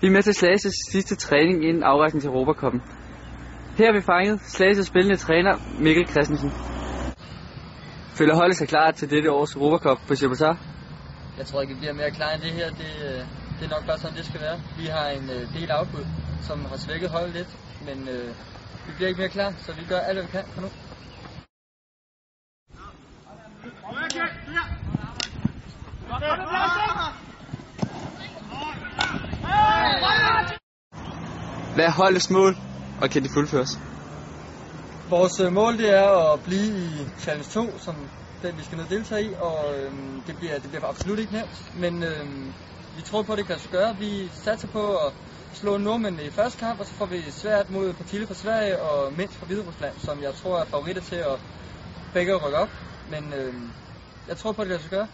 Vi er med til Slages sidste træning inden afrejsen til Europacupen. Her har vi fanget Slages spillende træner Mikkel Christensen. Føler holdet sig klar til dette års Europacup på Gibraltar? Jeg tror ikke, vi bliver mere klar end det her. Det, øh, det er nok bare sådan, det skal være. Vi har en øh, del afbud, som har svækket holdet lidt, men øh, vi bliver ikke mere klar, så vi gør alt, hvad vi kan for nu. Hvad er holdets mål, og kan de fuldføres? Vores øh, mål det er at blive i Challenge 2, som den vi skal ned og deltage i, og øhm, det, bliver, det bliver absolut ikke nemt, men øhm, vi tror på, at det kan sig gøre. Vi satser på at slå nordmændene i første kamp, og så får vi svært mod Partille fra Sverige og mindst fra Hviderusland, som jeg tror er favoritter til at begge at rykke op. Men øhm, jeg tror på, at det kan sig gøre.